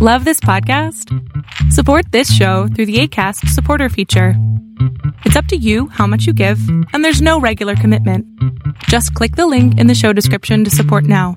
Love this podcast? Support this show through the ACAST supporter feature. It's up to you how much you give, and there's no regular commitment. Just click the link in the show description to support now.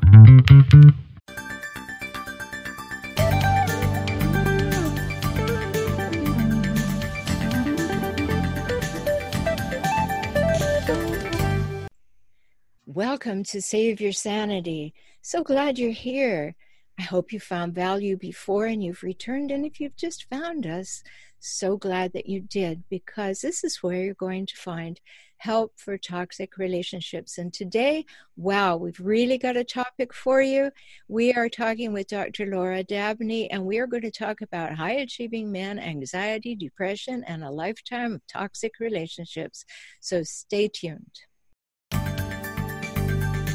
Welcome to Save Your Sanity. So glad you're here. I hope you found value before and you've returned. And if you've just found us, so glad that you did because this is where you're going to find help for toxic relationships. And today, wow, we've really got a topic for you. We are talking with Dr. Laura Dabney, and we are going to talk about high achieving men, anxiety, depression, and a lifetime of toxic relationships. So stay tuned.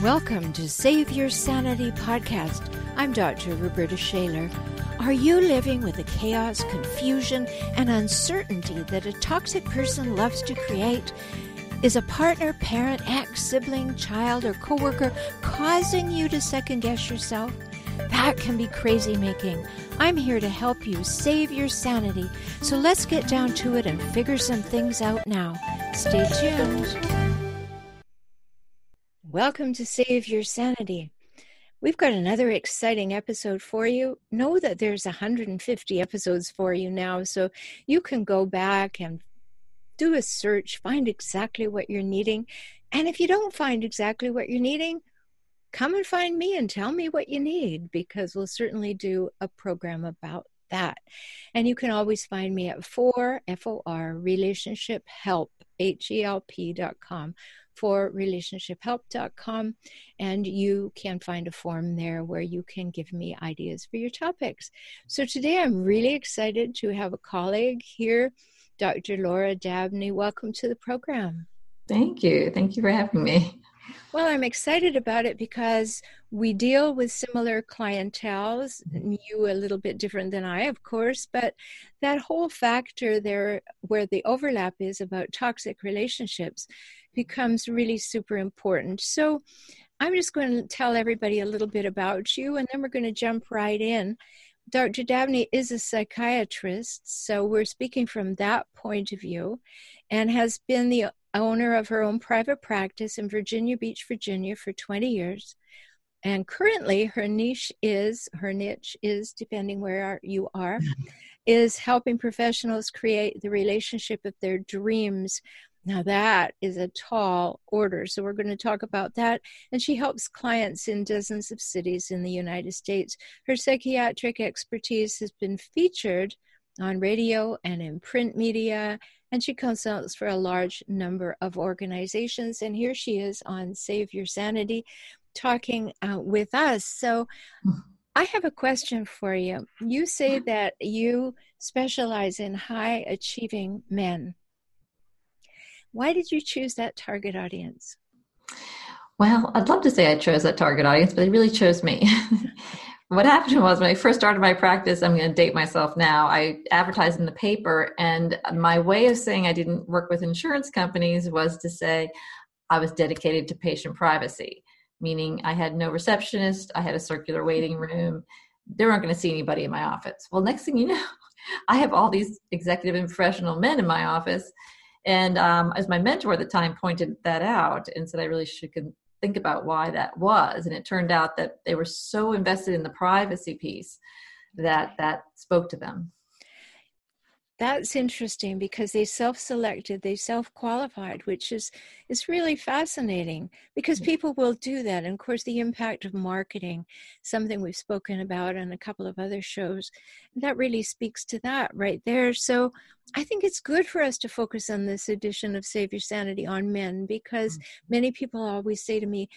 Welcome to Save Your Sanity podcast. I'm Dr. Roberta Shaler. Are you living with the chaos, confusion, and uncertainty that a toxic person loves to create? Is a partner, parent, ex, sibling, child, or coworker causing you to second guess yourself? That can be crazy making. I'm here to help you save your sanity. So let's get down to it and figure some things out now. Stay tuned. Welcome to Save Your Sanity. We've got another exciting episode for you. Know that there's 150 episodes for you now, so you can go back and do a search, find exactly what you're needing. And if you don't find exactly what you're needing, come and find me and tell me what you need because we'll certainly do a program about that. And you can always find me at 4 F-O-R relationship help, H-E-L-P dot com for relationshiphelp.com and you can find a form there where you can give me ideas for your topics. So today I'm really excited to have a colleague here, Dr. Laura Dabney. Welcome to the program. Thank you. Thank you for having me. Well, I'm excited about it because we deal with similar clientels, you a little bit different than I, of course, but that whole factor there where the overlap is about toxic relationships becomes really super important. So I'm just going to tell everybody a little bit about you and then we're going to jump right in. Dr. Dabney is a psychiatrist, so we're speaking from that point of view, and has been the owner of her own private practice in Virginia Beach, Virginia for 20 years. And currently, her niche is, her niche is, depending where you are, mm-hmm. is helping professionals create the relationship of their dreams now, that is a tall order. So, we're going to talk about that. And she helps clients in dozens of cities in the United States. Her psychiatric expertise has been featured on radio and in print media, and she consults for a large number of organizations. And here she is on Save Your Sanity talking uh, with us. So, I have a question for you. You say that you specialize in high achieving men. Why did you choose that target audience? Well, I'd love to say I chose that target audience, but they really chose me. what happened was when I first started my practice, I'm going to date myself now. I advertised in the paper, and my way of saying I didn't work with insurance companies was to say I was dedicated to patient privacy, meaning I had no receptionist, I had a circular waiting room. They weren't going to see anybody in my office. Well, next thing you know, I have all these executive and professional men in my office and um, as my mentor at the time pointed that out and said I really should think about why that was. And it turned out that they were so invested in the privacy piece that that spoke to them. That's interesting because they self-selected, they self-qualified, which is is really fascinating because people will do that. And of course, the impact of marketing, something we've spoken about on a couple of other shows, that really speaks to that right there. So I think it's good for us to focus on this edition of Save Your Sanity on men because mm-hmm. many people always say to me,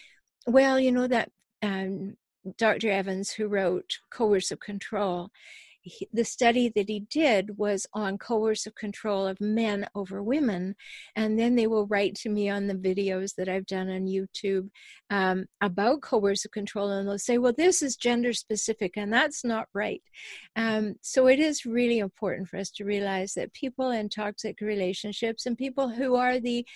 "Well, you know that." Um, Dr. Evans, who wrote Coercive Control, he, the study that he did was on coercive control of men over women. And then they will write to me on the videos that I've done on YouTube um, about coercive control, and they'll say, well, this is gender specific, and that's not right. Um, so it is really important for us to realize that people in toxic relationships and people who are the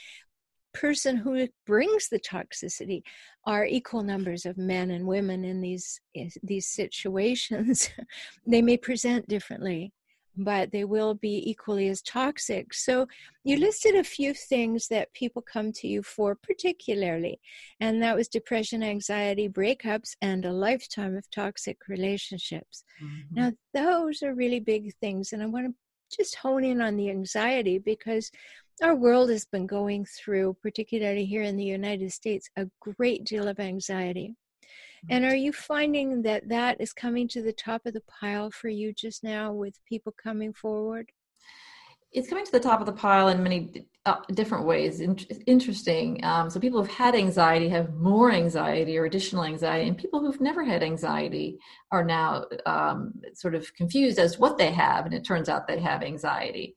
person who brings the toxicity are equal numbers of men and women in these these situations they may present differently but they will be equally as toxic. So, you listed a few things that people come to you for, particularly, and that was depression, anxiety, breakups, and a lifetime of toxic relationships. Mm-hmm. Now, those are really big things, and I want to just hone in on the anxiety because our world has been going through, particularly here in the United States, a great deal of anxiety. And are you finding that that is coming to the top of the pile for you just now with people coming forward? It's coming to the top of the pile in many uh, different ways. In- interesting. Um, so, people who've had anxiety have more anxiety or additional anxiety, and people who've never had anxiety are now um, sort of confused as what they have, and it turns out they have anxiety.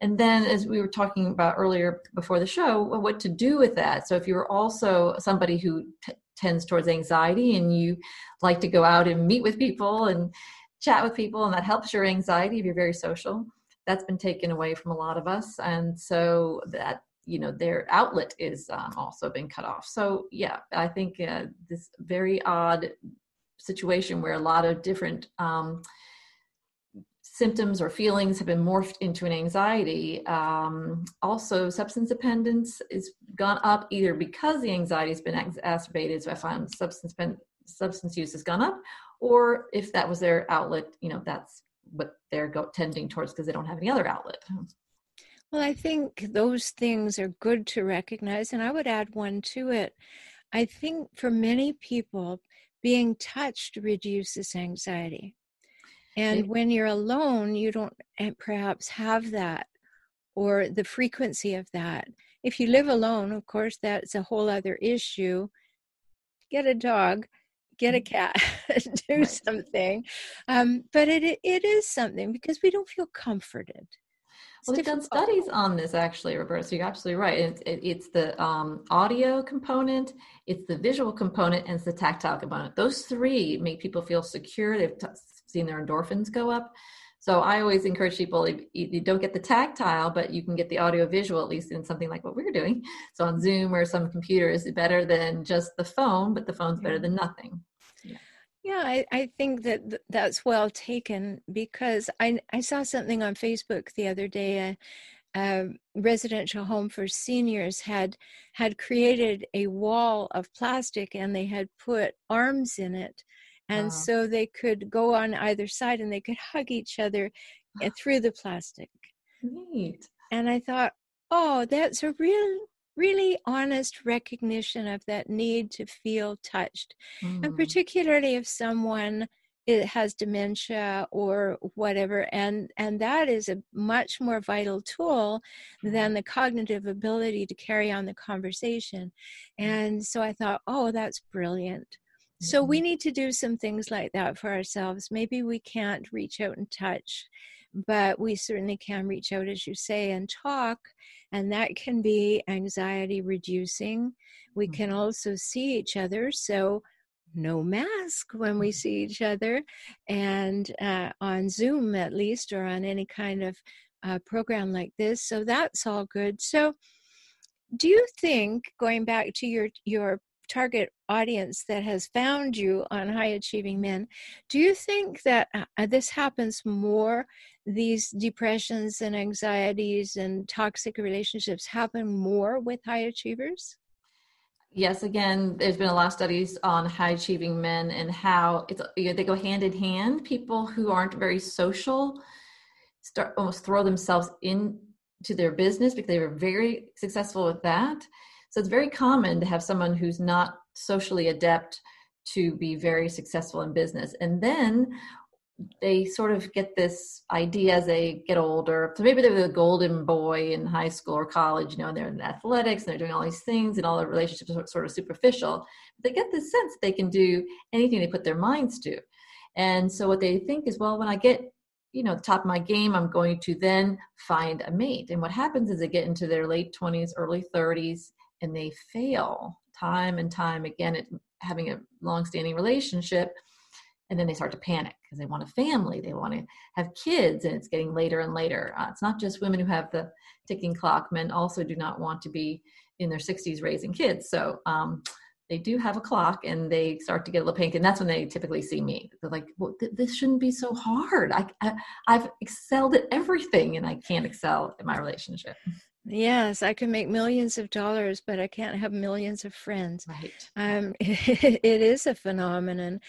And then, as we were talking about earlier before the show, what to do with that. So, if you're also somebody who t- tends towards anxiety and you like to go out and meet with people and chat with people and that helps your anxiety if you're very social that's been taken away from a lot of us and so that you know their outlet is um, also been cut off so yeah i think uh, this very odd situation where a lot of different um, symptoms or feelings have been morphed into an anxiety. Um, also, substance dependence is gone up either because the anxiety has been exacerbated. So I find substance substance use has gone up, or if that was their outlet, you know, that's what they're go- tending towards because they don't have any other outlet. Well, I think those things are good to recognize, and I would add one to it. I think for many people, being touched reduces anxiety. And when you're alone, you don't eh, perhaps have that or the frequency of that. If you live alone, of course, that's a whole other issue. Get a dog, get a mm-hmm. cat, do something. Um, but it it is something because we don't feel comforted. It's well, they've done studies on this actually, Roberta. So you're absolutely right. It's, it, it's the um, audio component, it's the visual component, and it's the tactile component. Those three make people feel secure. They've t- seen their endorphins go up. So I always encourage people you don't get the tactile, but you can get the audio visual at least in something like what we're doing. So on Zoom or some computer is better than just the phone, but the phone's better than nothing. Yeah. Yeah, I, I think that that's well taken because I, I saw something on Facebook the other day. A, a residential home for seniors had had created a wall of plastic and they had put arms in it and wow. so they could go on either side and they could hug each other eh, through the plastic neat and i thought oh that's a real really honest recognition of that need to feel touched mm. and particularly if someone it has dementia or whatever and and that is a much more vital tool than the cognitive ability to carry on the conversation mm. and so i thought oh that's brilliant so we mm-hmm. need to do some things like that for ourselves. Maybe we can't reach out and touch, but we certainly can reach out, as you say, and talk. And that can be anxiety reducing. We can mm-hmm. also see each other. So no mask when we see each other, and uh, on Zoom at least, or on any kind of uh, program like this. So that's all good. So, do you think going back to your your target audience that has found you on high achieving men do you think that uh, uh, this happens more these depressions and anxieties and toxic relationships happen more with high achievers? Yes again there's been a lot of studies on high achieving men and how it's you know, they go hand in hand. People who aren't very social start almost throw themselves into their business because they were very successful with that so it's very common to have someone who's not socially adept to be very successful in business. And then they sort of get this idea as they get older. So maybe they're the golden boy in high school or college, you know, and they're in athletics and they're doing all these things and all the relationships are sort of superficial. But they get this sense they can do anything they put their minds to. And so what they think is, well, when I get you know, the top of my game, I'm going to then find a mate. And what happens is they get into their late 20s, early 30s, and they fail time and time again at having a long-standing relationship and then they start to panic because they want a family they want to have kids and it's getting later and later. Uh, it's not just women who have the ticking clock men also do not want to be in their 60s raising kids. So um, they do have a clock and they start to get a little pink and that's when they typically see me. They're like well th- this shouldn't be so hard. I, I i've excelled at everything and i can't excel at my relationship Yes, I can make millions of dollars, but I can't have millions of friends. right Um, it is a phenomenon.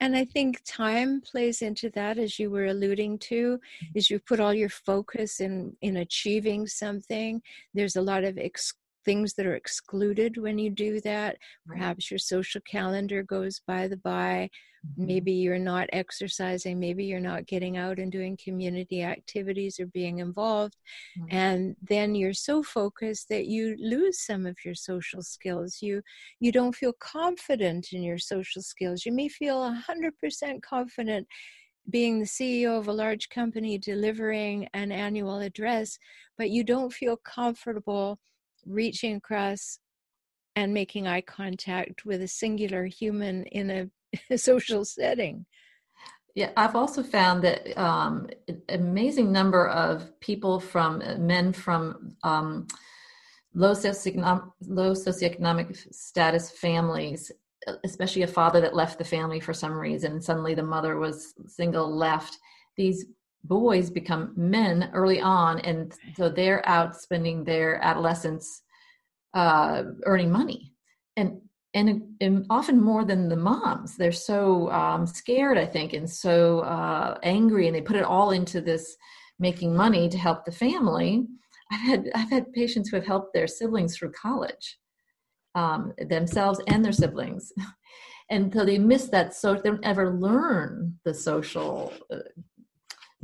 And I think time plays into that, as you were alluding to, is you put all your focus in, in achieving something. There's a lot of ex- things that are excluded when you do that. Perhaps your social calendar goes by the by. Mhm. Maybe you're not exercising. Maybe you're not getting out and doing community activities or being involved. And then you're so focused that you lose some of your social skills. You you don't feel confident in your social skills. You may feel 100% confident being the CEO of a large company delivering an annual address, but you don't feel comfortable reaching across and making eye contact with a singular human in a, social setting. Yeah, I've also found that um, an amazing number of people from uh, men from um, low socioeconomic, low socioeconomic status families, especially a father that left the family for some reason, suddenly the mother was single, left. These boys become men early on, and so they're out spending their adolescence uh, earning money, and and, and often more than the moms. They're so um, scared, I think, and so uh, angry, and they put it all into this making money to help the family. I've had I've had patients who have helped their siblings through college, um, themselves and their siblings, and so they miss that. So they don't ever learn the social uh,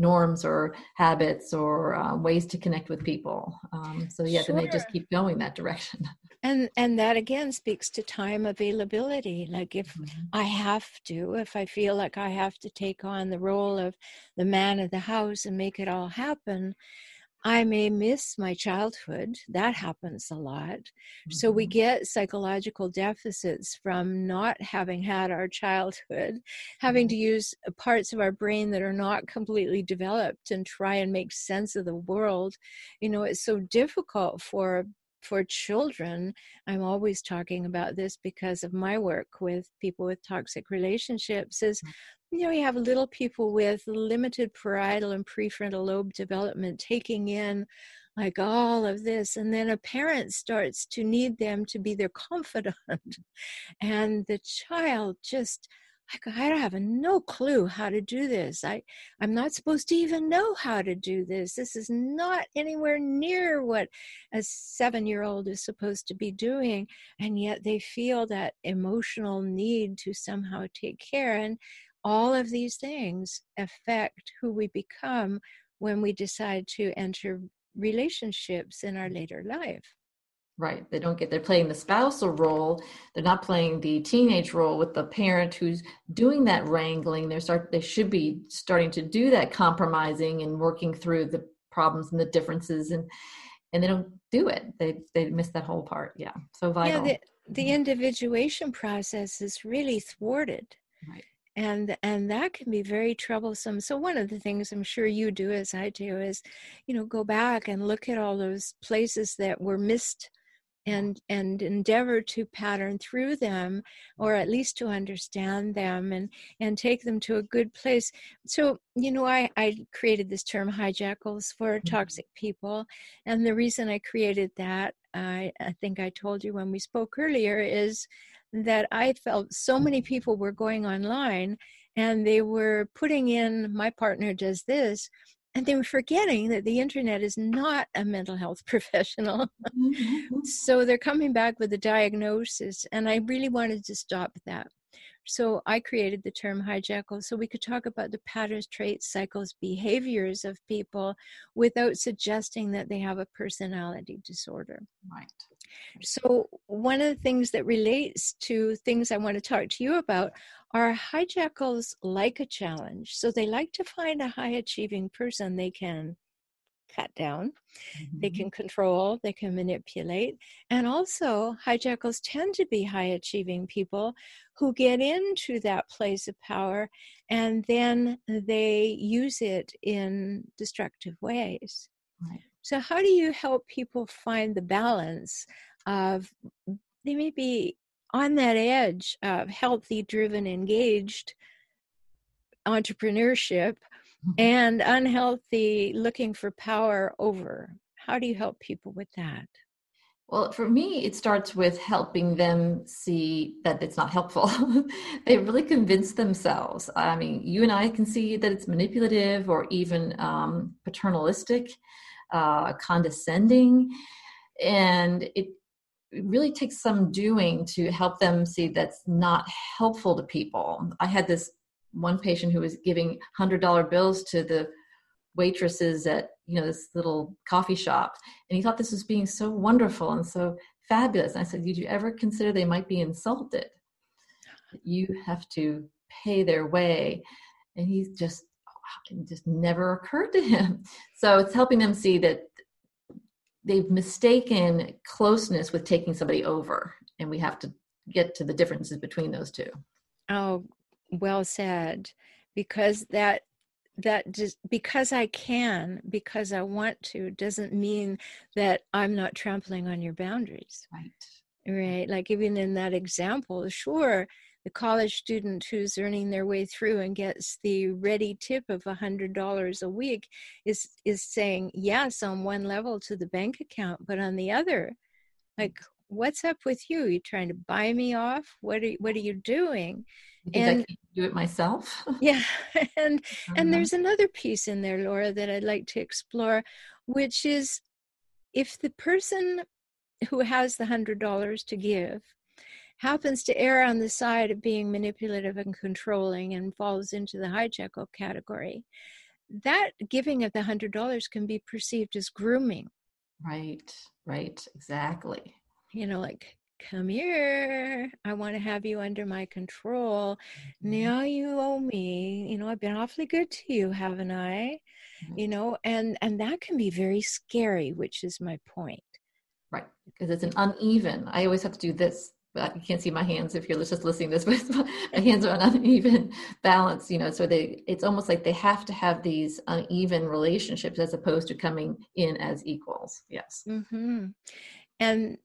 norms or habits or uh, ways to connect with people. Um, so yeah, then they just keep going that direction. And and that again speaks to time availability. Like if I have to, if I feel like I have to take on the role of the man of the house and make it all happen, I may miss my childhood. That happens a lot. So we Mhm. get psychological deficits from not having had our childhood, having to use uh, parts of our brain that are not completely developed and try and make sense of the world. You know, it's so difficult for for children. I'm always talking about this because of my work with people with toxic relationships is you know, you have little people with limited parietal and prefrontal lobe development taking in like all of this and then a parent starts to need them to be their confidant and the child just like i have no clue how to do this. I i'm not supposed to even know how to do this. This is not anywhere near what a 7 year old is supposed to be doing and yet they feel that emotional need to somehow take care and all of these things affect who we become when we decide to enter relationships in our later life Right. They don't get, they're playing the spousal role. They're not playing the teenage role with the parent who's doing that wrangling. They're start, they should be starting to do that compromising and working through the problems and the differences and, and they don't do it. They, they miss that whole part. Yeah. So vital. yeah the, the mm-hmm. individuation process is really thwarted Right. And and that can be very troublesome so one of the things i'm sure you do as i do is you know go back and look at all those places that were missed and and endeavor to pattern through them or at least to understand them and and take them to a good place so you know i i created this term hijackals for Mhm. toxic people and the reason i created that i i think i told you when we spoke earlier is that i felt so many people were going online and they were putting in my partner does this and they were forgetting that the internet is not a mental health professional Mhm. so they're coming back with a diagnosis, and I really wanted to stop that. So I created the term hijackal so we could talk about the patterns, traits, cycles, behaviors of people without suggesting that they have a personality disorder. Right. So, one of the things that relates to things I want to talk to you about are hijackals like a challenge. So, they like to find a high achieving person they can cut down they Mhm. can control, they can manipulate. And also, hijackals tend to be high achieving people who get into that place of power and then they use it in destructive ways. Right. So, how do you help people find the balance of they may be on that edge of healthy, driven, engaged entrepreneurship mm-hmm. and unhealthy looking for power over. How do you help people with that? Well, for me, it starts with helping them see that it's not helpful. they really convince themselves. I mean, you and I can see that it's manipulative or even um, paternalistic, uh, condescending. And it really takes some doing to help them see that's not helpful to people. I had this one patient who was giving $100 bills to the waitresses at you know this little coffee shop. And he thought this was being so wonderful and so fabulous. And i said did you ever consider they might be insulted? You have to pay their way. And he just just never occurred to him. So it's helping them see that they've mistaken closeness with taking somebody over and we have to get to the differences between those two. Oh well said because that that just because I can, because I want to, doesn't mean that I'm not trampling on your boundaries. Right. Right. Like even in that example, sure, the college student who's earning their way through and gets the ready tip of a hundred dollars a week is is saying yes on one level to the bank account, but on the other, like what's up with you? You trying to buy me off? What are what are you doing? and do it myself. yeah, and and uh-huh. there's another piece in there, Laura, that I'd like to explore, which is if the person who has the hundred dollars to give happens to err on the side of being manipulative and controlling and falls into the hijackal category, that giving of the hundred dollars can be perceived as grooming. Right, right, exactly. You know, like come here i want to have you under my control mm-hmm. now you owe me you know i've been awfully good to you haven't i mm-hmm. you know and and that can be very scary which is my point right because it's an uneven i always have to do this but you can't see my hands if you're just listening to this but my hands are on uneven balance you know so they it's almost like they have to have these uneven relationships as opposed to coming in as equals yes mm-hmm. and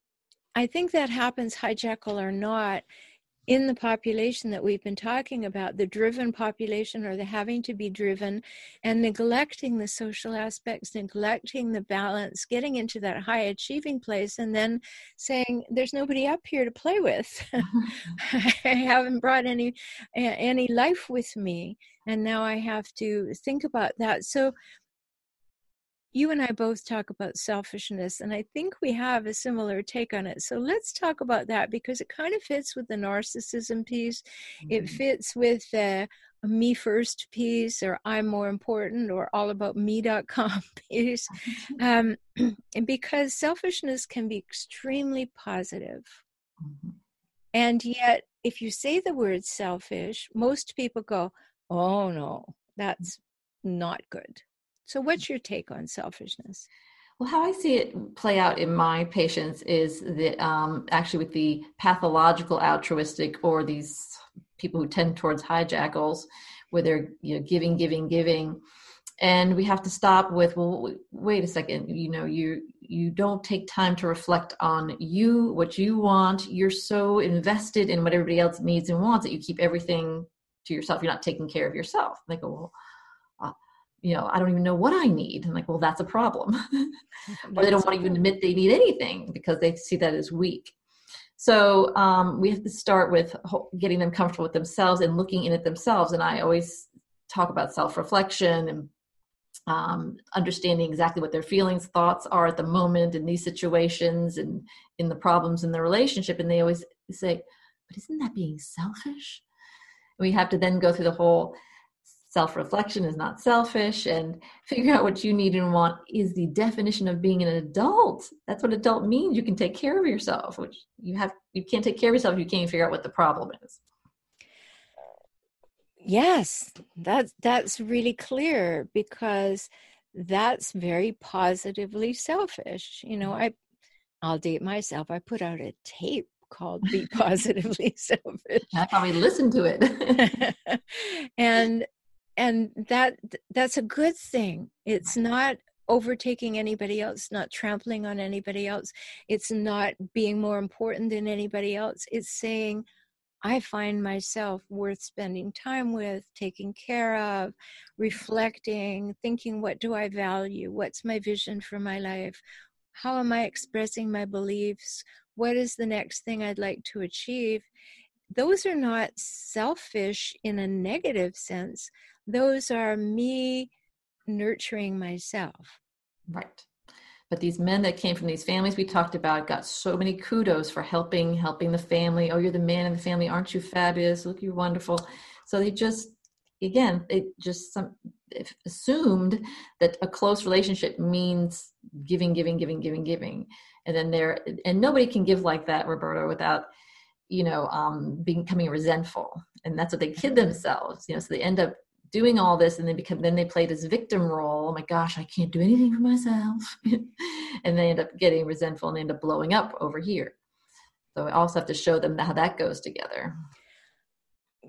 I think that happens, hijackal or not, in the population that we've been talking about, the driven population or the having to be driven, and neglecting the social aspects, neglecting the balance, getting into that high achieving place, and then saying, "There's nobody up here to play with. I haven't brought any any life with me, and now I have to think about that." So you and I both talk about selfishness, and I think we have a similar take on it. So let's talk about that because it kind of fits with the narcissism piece. Mm-hmm. It fits with the uh, me first piece, or I'm more important, or all about me.com piece. Um, and because selfishness can be extremely positive. Mm-hmm. And yet, if you say the word selfish, most people go, oh no, that's not good. So, what's your take on selfishness? Well, how I see it play out in my patients is that um, actually with the pathological altruistic or these people who tend towards hijackals, where they're you know giving, giving, giving, and we have to stop with well, wait a second, you know, you you don't take time to reflect on you, what you want. You're so invested in what everybody else needs and wants that you keep everything to yourself. You're not taking care of yourself. And they go, well you know, I don't even know what I need. I'm like, well, that's a problem. or they don't want to even admit they need anything because they see that as weak. So um, we have to start with getting them comfortable with themselves and looking in at themselves. And I always talk about self reflection and um, understanding exactly what their feelings, thoughts are at the moment in these situations and in the problems in the relationship. And they always say, but isn't that being selfish? We have to then go through the whole self reflection is not selfish and figure out what you need and want is the definition of being an adult. That's what adult means. You can take care of yourself which you have you can't take care of yourself if you can't figure out what the problem is. Yes that's that's really clear because that's very positively selfish. You know i i'll date myself. I put out a tape called be positively selfish. I probably listened to it. And and that that's a good thing it's not overtaking anybody else, not trampling on anybody else. It's not being more important than anybody else. It's saying, I find myself worth spending time with, taking care of, reflecting, thinking, what do I value? What's my vision for my life? How am I expressing my beliefs? What is the next thing I'd like to achieve? Those are not selfish in a negative sense. Those are me nurturing myself. Right. But these men that came from these families we talked about got so many kudos for helping, helping the family. Oh, you're the man in the family. Aren't you fabulous? Look, you're wonderful. So they just, again, they just some assumed that a close relationship means giving, giving, giving, giving, giving. And then there, and nobody can give like that, Roberta, without you know um becoming resentful. And that's what they kid themselves you know so they end up doing all this and they become then they play this victim role. Oh my gosh i can't do anything for myself. And they end up getting resentful and they end up blowing up over here. So i also have to show them how that goes together.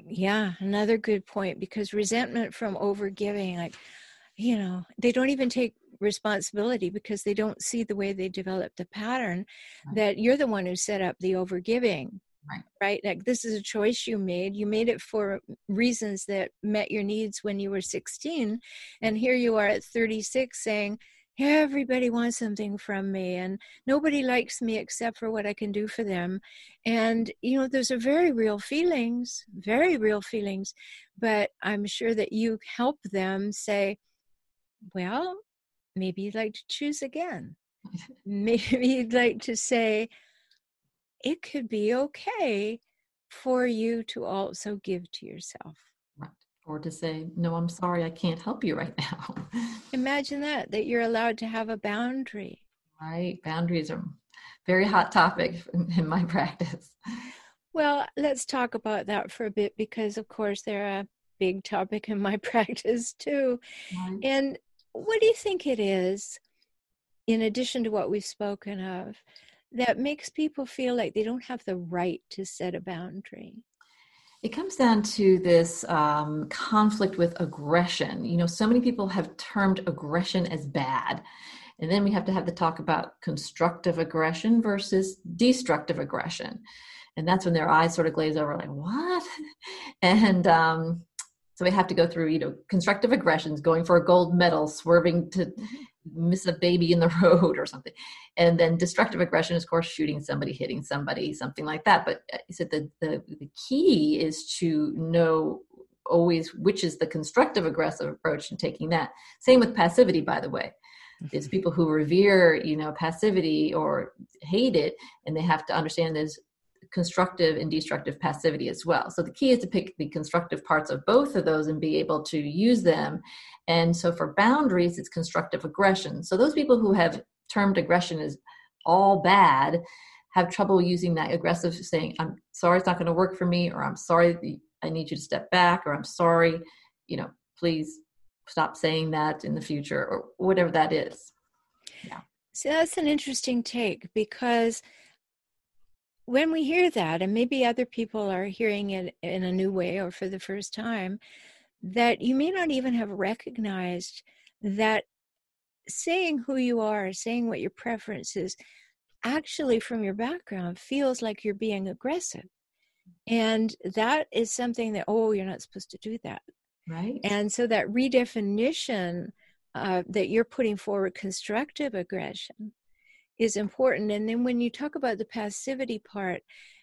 Yeah another good point because resentment from overgiving like you know they don't even take responsibility because they don't see the way they develop the pattern that you're the one who set up the overgiving right. right? Like this is a choice you made. You made it for reasons that met your needs when you were 16 and here you are at 36 saying everybody wants something from me and nobody likes me except for what i can do for them. And you know those are very real feelings very real feelings but i'm sure that you help them say well maybe you'd like to choose again. Maybe you'd like to say it could be okay for you to also give to yourself. Right. Or to say, no, I'm sorry, I can't help you right now. Imagine that, that you're allowed to have a boundary. Right. Boundaries are very hot topic in my practice. Well, let's talk about that for a bit because, of course, they're a big topic in my practice too. Right. And what do you think it is, in addition to what we've spoken of, that makes people feel like they don't have the right to set a boundary? It comes down to this um, conflict with aggression. You know, so many people have termed aggression as bad. And then we have to have the talk about constructive aggression versus destructive aggression. And that's when their eyes sort of glaze over, like, what? And um, so we have to go through, you know, constructive aggressions, going for a gold medal, swerving to mm-hmm miss a baby in the road or something and then destructive aggression is of course shooting somebody hitting somebody something like that but uh, you said the, the the key is to know always which is the constructive aggressive approach and taking that same with passivity by the way it's people who revere you know passivity or hate it and they have to understand there's constructive and destructive passivity as well. So the key is to pick the constructive parts of both of those and be able to use them. And so for boundaries, it's constructive aggression. So those people who have termed aggression as all bad have trouble using that aggressive saying, I'm sorry it's not going to work for me, or I'm sorry I need you to step back, or I'm sorry, you know, please stop saying that in the future, or whatever that is. Yeah. So that's an interesting take because when we hear that, and maybe other people are hearing it in a new way or for the first time, that you may not even have recognized that saying who you are, saying what your preference is, actually from your background feels like you're being aggressive. And that is something that, oh, you're not supposed to do that. Right. And so that redefinition uh, that you're putting forward constructive aggression is important. And then when you talk about the passivity part,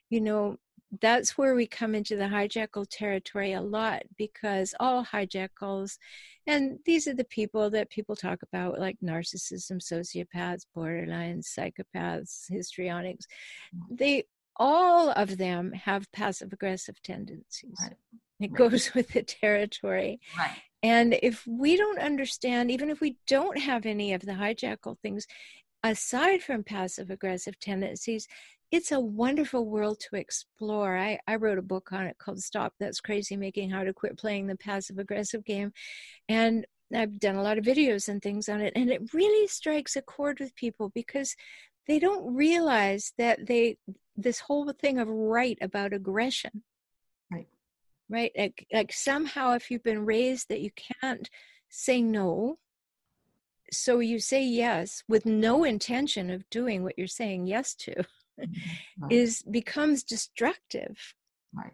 you know, that's where we come into the hijackal territory a lot because all hijackals, and these are the people that people talk about like narcissism, sociopaths, borderlines, psychopaths, histrionics, mm. they all of them have passive aggressive tendencies. Right. It right. goes with the territory. Right. And if we don't understand, even if we don't have any of the hijackal things, aside from passive aggressive tendencies, it's a wonderful world to explore. I, I wrote a book on it called Stop That's Crazy Making How to Quit Playing the Passive Aggressive Game. And I've done a lot of videos and things on it. And it really strikes a chord with people because they don't realize that they, this whole thing of right about aggression. Right. Right. Like, like somehow if you've been raised that you can't say no so you say yes with no intention of doing what you're saying yes to. right. is becomes destructive right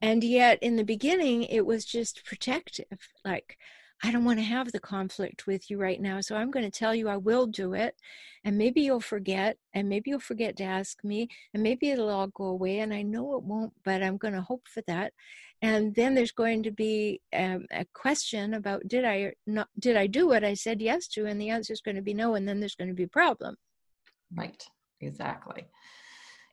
and yet in the beginning it was just protective like I don't want to have the conflict with you right now. So I'm going to tell you I will do it. And maybe you'll forget. And maybe you'll forget to ask me. And maybe it'll all go away. And I know it won't, but I'm going to hope for that. And then there's going to be um, a question about did I not did I do what I said yes to? And the answer is going to be no. And then there's going to be a problem. Right. Exactly.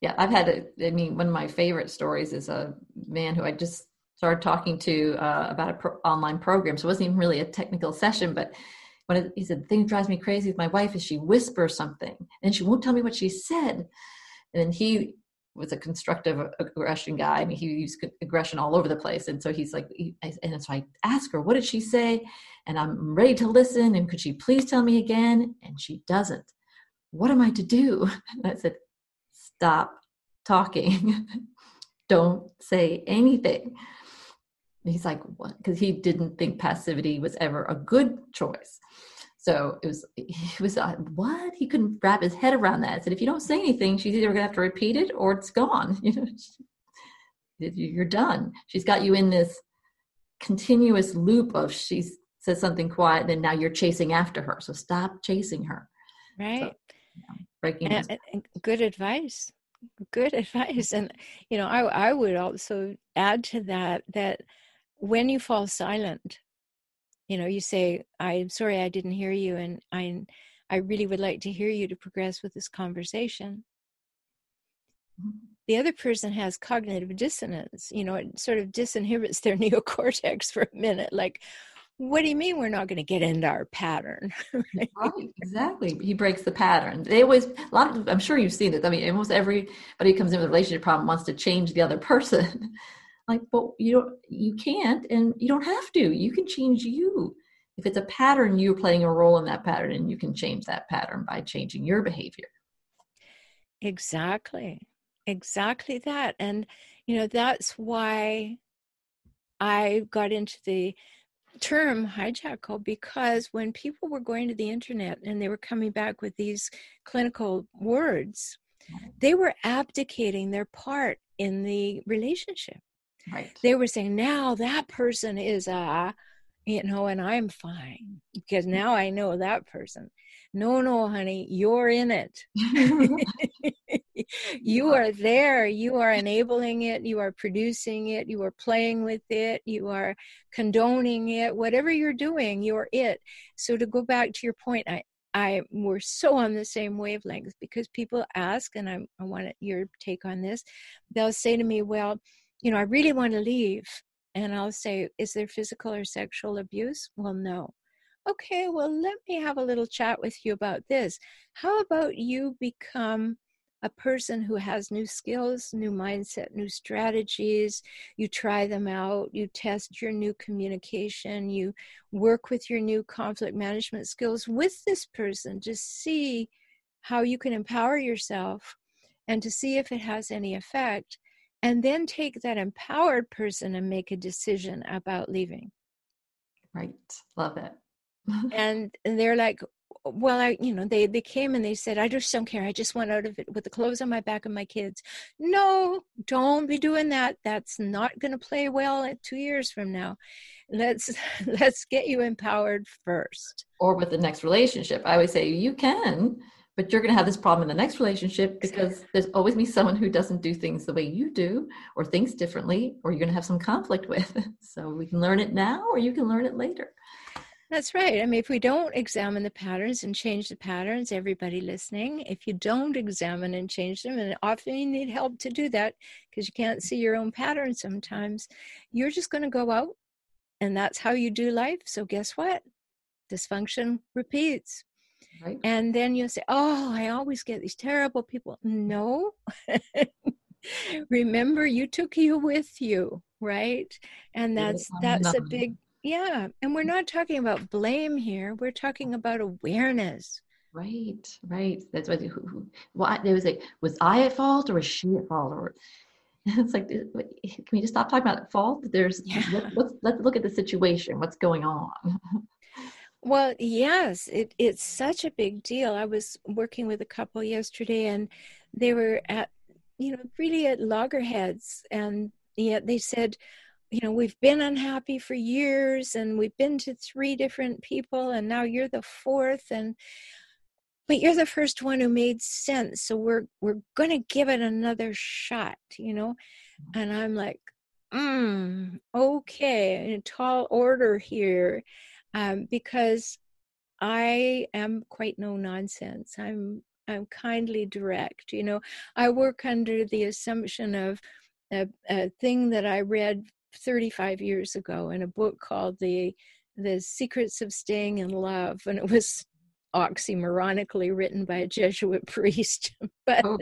Yeah, I've had. A, I mean, one of my favorite stories is a man who I just started talking to uh, about an pro- online program. So it wasn't even really a technical session, but when it, he said, the thing that drives me crazy with my wife is she whispers something and she won't tell me what she said. And then he was a constructive aggression guy. I mean, he used aggression all over the place. And so he's like, he, and so I ask her, what did she say? And I'm ready to listen. And could she please tell me again? And she doesn't. What am I to do? And I said, stop talking. Don't say anything. He's like what? Because he didn't think passivity was ever a good choice. So it was he was uh, what? He couldn't wrap his head around that. I said if you don't say anything she's either gonna have to repeat it or it's gone. You know you're done. She's got you in this continuous loop of she says something quiet then now you're chasing after her. So stop chasing her. Right. so, know, breaking and, and good advice good advice. And you know i i would also add to that that when you fall silent you know you say i'm sorry i didn't hear you and i i really would like to hear you to progress with this conversation. Mm-hmm. the other person has cognitive dissonance you know it sort of disinhibits their neocortex for a minute like what do you mean we're not going to get into our pattern right? right? exactly he breaks the pattern they always a lot of i'm sure you've seen it i mean almost everybody who comes in with a relationship problem wants to change the other person like but you don't you can't and you don't have to you can change you if it's a pattern you're playing a role in that pattern and you can change that pattern by changing your behavior exactly exactly that and you know that's why i got into the term hijackal because when people were going to the internet and they were coming back with these clinical words they were abdicating their part in the relationship Right. They were saying, now that person is a, you know, and I'm fine because mm-hmm. now I know that person. No, no, honey, you're in it. you are there. You are enabling it. You are producing it. You are playing with it. You are condoning it. Whatever you're doing, you're it. So to go back to your point, I, I we're so on the same wavelength because people ask, and I, I want your take on this. They'll say to me, "Well, you know, I really want to leave. And I'll say, Is there physical or sexual abuse? Well, no. Okay, well, let me have a little chat with you about this. How about you become a person who has new skills, new mindset, new strategies. You try them out, you test your new communication, you work with your new conflict management skills with this person to see how you can empower yourself and to see if it has any effect and then take that empowered person and make a decision about leaving. Right. Love it. And, and they're like well i you know they they came and they said i just don't care. I just want out of it with the clothes on my back and my kids. No don't be doing that. That's not going to play well at two years from now. Let's let's get you empowered first. Or with the next relationship. I always say you can but you're going to have this problem in the next relationship because there's always be someone who doesn't do things the way you do or thinks differently or you're going to have some conflict with. So we can learn it now or you can learn it later that's right i mean if we don't examine the patterns and change the patterns everybody listening if you don't examine and change them and often you need help to do that because you can't see your own patterns sometimes you're just going to go out and that's how you do life so guess what dysfunction repeats Right. And then you'll say, Oh, I always get these terrible people. No. Remember, you took you with you, right? And that's that's a big yeah. And we're not talking about blame here. We're talking about awareness. Right, right. That's what. Who, who, what they was like, was I at fault or was she at fault? Or it's like, uh, can we just stop talking about fault? There's yeah. let, let's let's look at the situation. What's going on? Well, yes, it, it's such a big deal. I was working with a couple yesterday and they were at, you know, really at loggerheads. And yet they said, you know, we've been unhappy for years and we've been to three different people and now you're the fourth. And, but you're the first one who made sense. So we're, we're going to give it another shot, you know? And I'm like, mm, okay, in tall order here um, because I am quite no nonsense. I'm I'm kindly direct. You know, I work under the assumption of a, a thing that I read 35 years ago in a book called the the Secrets of Staying in Love, and it was oxymoronically written by a Jesuit priest. but oh.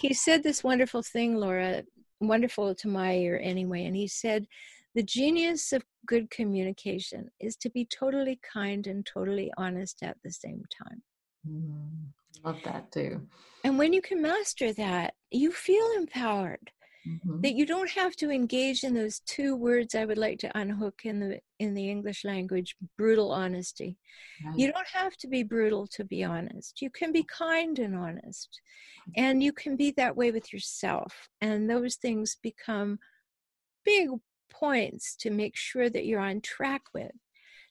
he said this wonderful thing, Laura, wonderful to my ear anyway, and he said the genius of good communication is to be totally kind and totally honest at the same time. Mm, love that too. And when you can master that, you feel empowered. Mm-hmm. That you don't have to engage in those two words I would like to unhook in the in the English language, brutal honesty. Right. You don't have to be brutal to be honest. You can be kind and honest. And you can be that way with yourself. And those things become big points to make sure that you're on track with.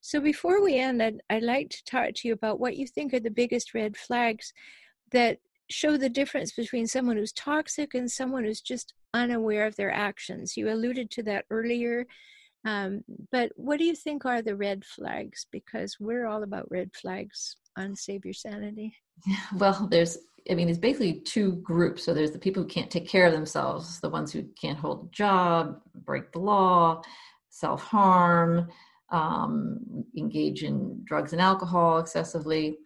So before we end, I'd, I'd like to talk to you about what you think are the biggest red flags that show the difference between someone who's toxic and someone who's just unaware of their actions. You alluded to that earlier. Um, but what do you think are the red flags? Because we're all about red flags on Save Your Sanity. Well, there's I mean, it's basically two groups. So there's the people who can't take care of themselves, the ones who can't hold a job, break the law, self harm, um, engage in drugs and alcohol excessively.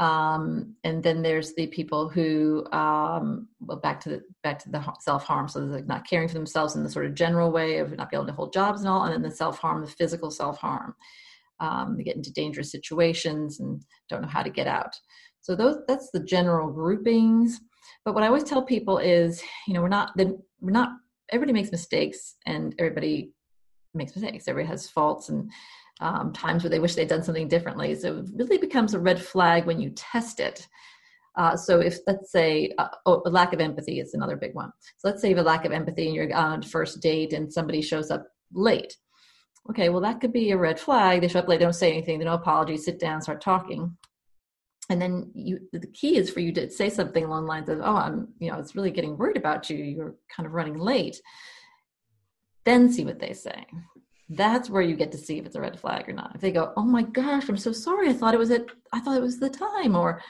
Um, and then there's the people who, um, well, back to the back to the self harm. So like not caring for themselves in the sort of general way of not being able to hold jobs and all, and then the self harm, the physical self harm. Um, they get into dangerous situations and don't know how to get out. So those that's the general groupings. But what I always tell people is, you know, we're not then we're not everybody makes mistakes and everybody makes mistakes. Everybody has faults and um, times where they wish they'd done something differently. So it really becomes a red flag when you test it. Uh, so if let's say uh, oh, a lack of empathy is another big one. So let's say you have a lack of empathy and you're on first date and somebody shows up late. Okay, well that could be a red flag. They show up late, don't say anything, they no apology, sit down, start talking and then you the key is for you to say something along the lines of oh i'm you know it's really getting worried about you you're kind of running late then see what they say that's where you get to see if it's a red flag or not if they go oh my gosh i'm so sorry i thought it was it i thought it was the time or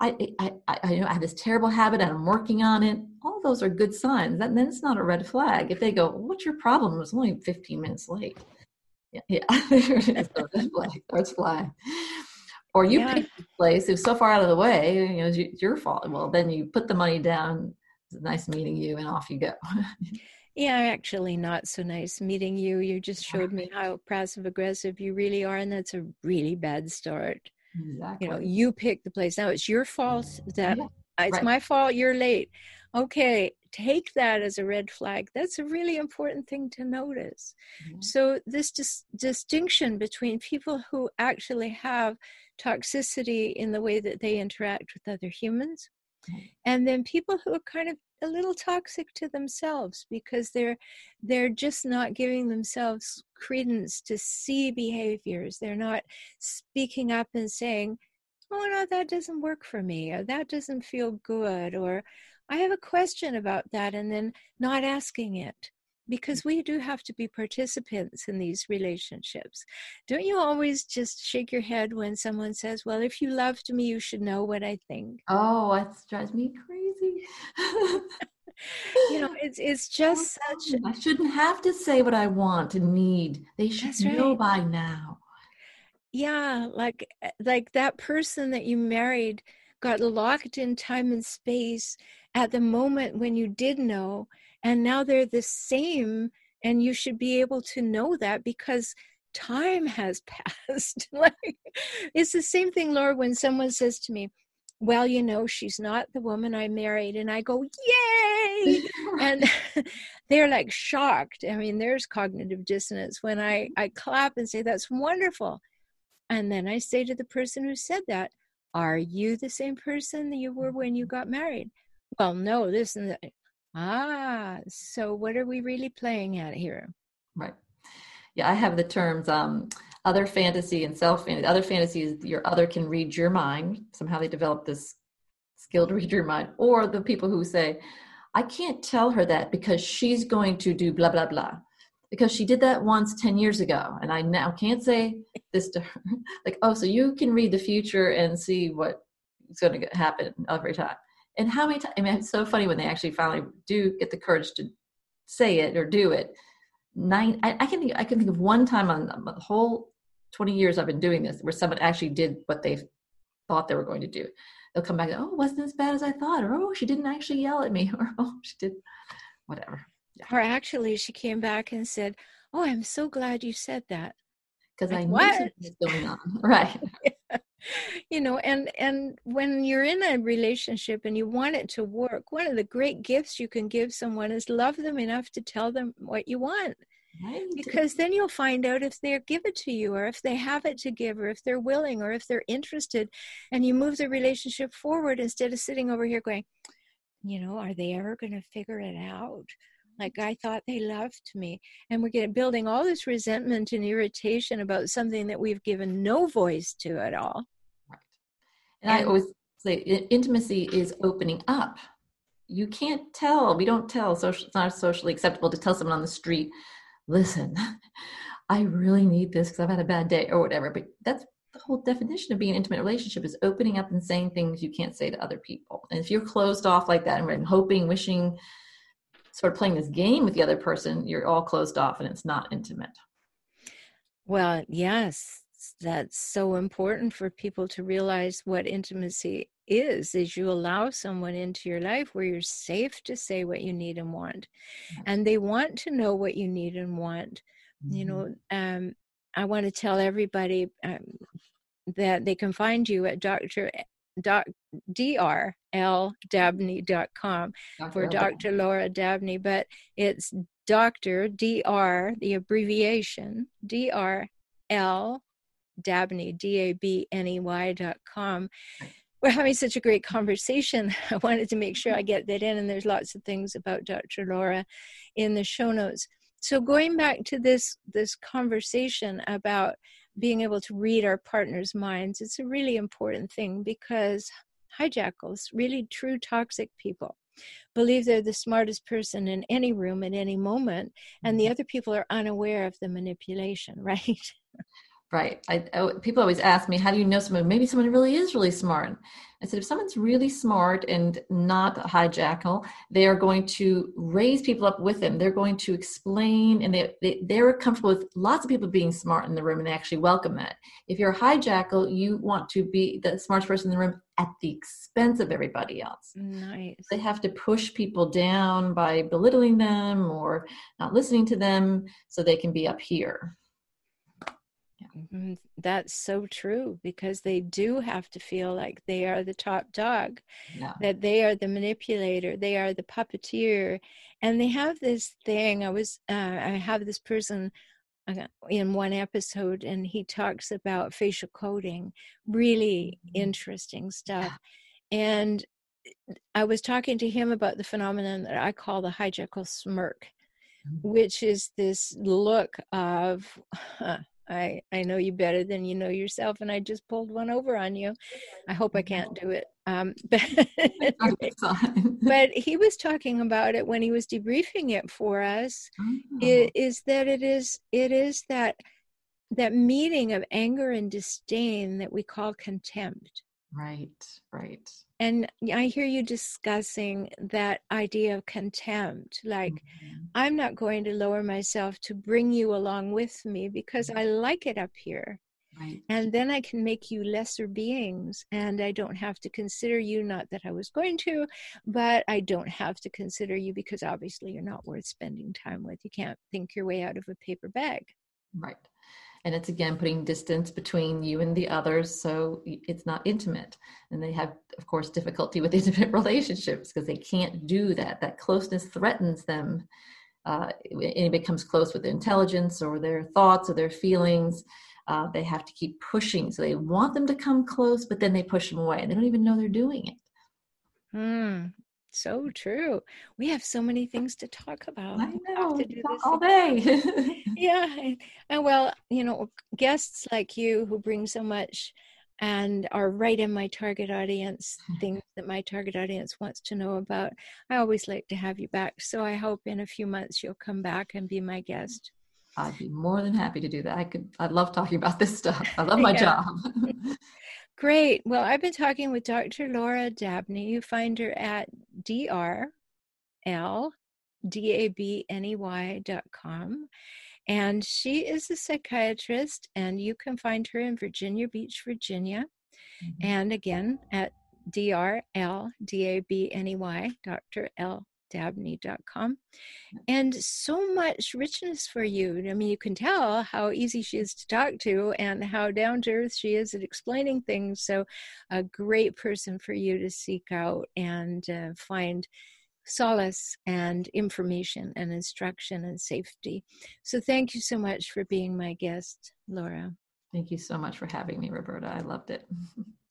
I, I, I, I, know I have this terrible habit and I'm working on it. All those are good signs. That, then it's not a red flag. If they go, what's your problem? It was only 15 minutes late. Yeah, yeah. red flag. Red flag or you yeah. pick the place it's so far out of the way you know it's your fault well then you put the money down it's nice meeting you and off you go yeah actually not so nice meeting you you just showed me how passive aggressive you really are and that's a really bad start exactly. you know you pick the place now it's your fault that yeah. it's right. my fault you're late okay take that as a red flag that's a really important thing to notice mm-hmm. so this dis- distinction between people who actually have toxicity in the way that they interact with other humans. And then people who are kind of a little toxic to themselves because they're they're just not giving themselves credence to see behaviors. They're not speaking up and saying, "Oh no, that doesn't work for me," or "That doesn't feel good," or "I have a question about that," and then not asking it because we do have to be participants in these relationships. Don't you always just shake your head when someone says, Well, if you loved me, you should know what I think? Oh, that drives me crazy. you know, it's it's just such I shouldn't have to say what I want and need. They should know right. by now. Yeah, like eh, like that person that you married got locked in time and space at the moment when you did know and now they're the same and you should be able to know that because time has passed like it's the same thing laura when someone says to me well you know she's not the woman i married and i go yay and they're like shocked i mean there's cognitive dissonance when i i clap and say that's wonderful And then I say to the person who said that, Are you the same person that you were when you got married? Well, no, this and that. Ah, so what are we really playing at here? Right. Yeah, I have the terms um, other fantasy and self fantasy. Other fantasy is your other can read your mind. Somehow they develop this skill to read your mind. Or the people who say, I can't tell her that because she's going to do blah, blah, blah. Because she did that once 10 years ago. And I now can't say this to her. like, oh, so you can read the future and see what's going to happen every time. And how many times? I mean, it's so funny when they actually finally do get the courage to say it or do it. Nine, I, I can think, I can think of one time on the whole 20 years I've been doing this where someone actually did what they thought they were going to do. They'll come back, and, oh, it wasn't as bad as I thought, or oh, she didn't actually yell at me, or oh, she did, whatever. Yeah. Or actually, she came back and said, "Oh, I'm so glad you said that." Because like, I knew what? something was going on, right? you know and and when you're in a relationship and you want it to work one of the great gifts you can give someone is love them enough to tell them what you want right. because then you'll find out if they'll give it to you or if they have it to give or if they're willing or if they're interested and you move the relationship forward instead of sitting over here going you know are they ever going to figure it out like I thought they loved me. And we're getting building all this resentment and irritation about something that we've given no voice to at all. And I always say intimacy is opening up. You can't tell, we don't tell, social, it's not socially acceptable to tell someone on the street, listen, I really need this because I've had a bad day or whatever. But that's the whole definition of being an intimate relationship is opening up and saying things you can't say to other people. And if you're closed off like that and hoping, wishing, sort of playing this game with the other person, you're all closed off and it's not intimate. Well, yes, that's so important for people to realize what intimacy is is you allow someone into your life where you're safe to say what you need and want and they want to know what you need and want mm-hmm. you know um, i want to tell everybody um, that they can find you at dr doc, drldabney.com for Dr. Laura Dabney, but it's Dr. Dr. the abbreviation DRL Dabney D A B N E Y dot com. We're having such a great conversation. I wanted to make sure I get that in, and there's lots of things about Dr. Laura in the show notes. So going back to this this conversation about being able to read our partner's minds it's a really important thing because hijackals really true toxic people believe they're the smartest person in any room at any moment and the mm-hmm. other people are unaware of the manipulation right Right. I, I, people always ask me, how do you know someone? Maybe someone really is really smart. I said, if someone's really smart and not a hijackal, they are going to raise people up with them. They're going to explain, and they, they they're comfortable with lots of people being smart in the room, and they actually welcome that. If you're a hijackal, you want to be the smartest person in the room at the expense of everybody else. Nice. They have to push people down by belittling them or not listening to them, so they can be up here. Mm-hmm. That's so true because they do have to feel like they are the top dog, yeah. that they are the manipulator, they are the puppeteer. And they have this thing. I was, uh, I have this person uh, in one episode and he talks about facial coding, really mm-hmm. interesting stuff. And I was talking to him about the phenomenon that I call the hijackal smirk, mm-hmm. which is this look of, huh, I I know you better than you know yourself, and I just pulled one over on you. I hope I can't do it. Um, but but he was talking about it when he was debriefing it for us. Oh. It, is that it is it is that that meeting of anger and disdain that we call contempt. Right, right. And I hear you discussing that idea of contempt. Like, mm-hmm. I'm not going to lower myself to bring you along with me because I like it up here. Right. And then I can make you lesser beings, and I don't have to consider you. Not that I was going to, but I don't have to consider you because obviously you're not worth spending time with. You can't think your way out of a paper bag. Right and it's again putting distance between you and the others so it's not intimate and they have of course difficulty with intimate relationships because they can't do that that closeness threatens them uh, anybody comes close with their intelligence or their thoughts or their feelings Uh, they have to keep pushing. So they want them to come close, but then they push them away. And they don't even know they're doing it. Hmm. So true. We have so many things to talk about. I know. To do this all day. yeah. And, and well, you know, guests like you who bring so much and are right in my target audience, things that my target audience wants to know about. I always like to have you back. So I hope in a few months you'll come back and be my guest. I'd be more than happy to do that. I could I love talking about this stuff. I love my job. Great. Well, I've been talking with Dr. Laura Dabney. You find her at drldabney.com. And she is a psychiatrist, and you can find her in Virginia Beach, Virginia. Mm-hmm. And again, at D-R-L-D-A-B-N-E-Y, Dr. L. Dabney.com. And so much richness for you. I mean, you can tell how easy she is to talk to and how down to earth she is at explaining things. So, a great person for you to seek out and uh, find solace and information and instruction and safety. So thank you so much for being my guest, Laura. Thank you so much for having me, Roberta. I loved it.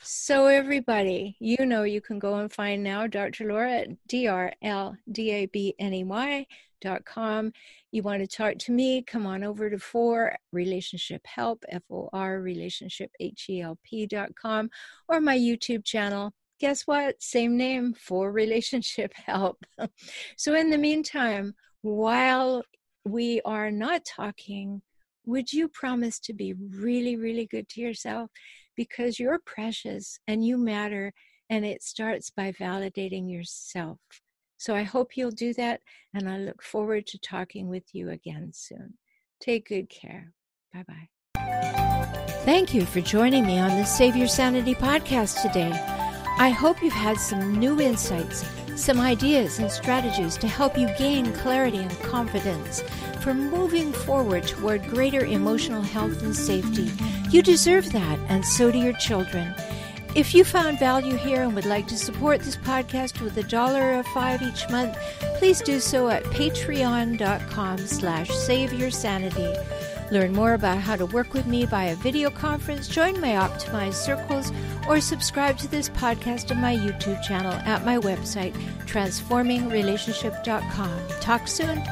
so everybody, you know you can go and find now Dr. Laura at D-R-L-D-A-B-N-E-Y dot com. You want to talk to me, come on over to for relationship help, F-O-R relationship H-E-L-P dot com or my YouTube channel, guess what? Same name for relationship help. so, in the meantime, while we are not talking, would you promise to be really, really good to yourself? Because you're precious and you matter, and it starts by validating yourself. So, I hope you'll do that, and I look forward to talking with you again soon. Take good care. Bye bye. Thank you for joining me on the Save Your Sanity podcast today. I hope you've had some new insights, some ideas and strategies to help you gain clarity and confidence for moving forward toward greater emotional health and safety. You deserve that, and so do your children. If you found value here and would like to support this podcast with a dollar or five each month, please do so at patreon.com slash save your sanity. Learn more about how to work with me via video conference, join my optimized circles, or subscribe to this podcast on my YouTube channel at my website, transformingrelationship.com. Talk soon.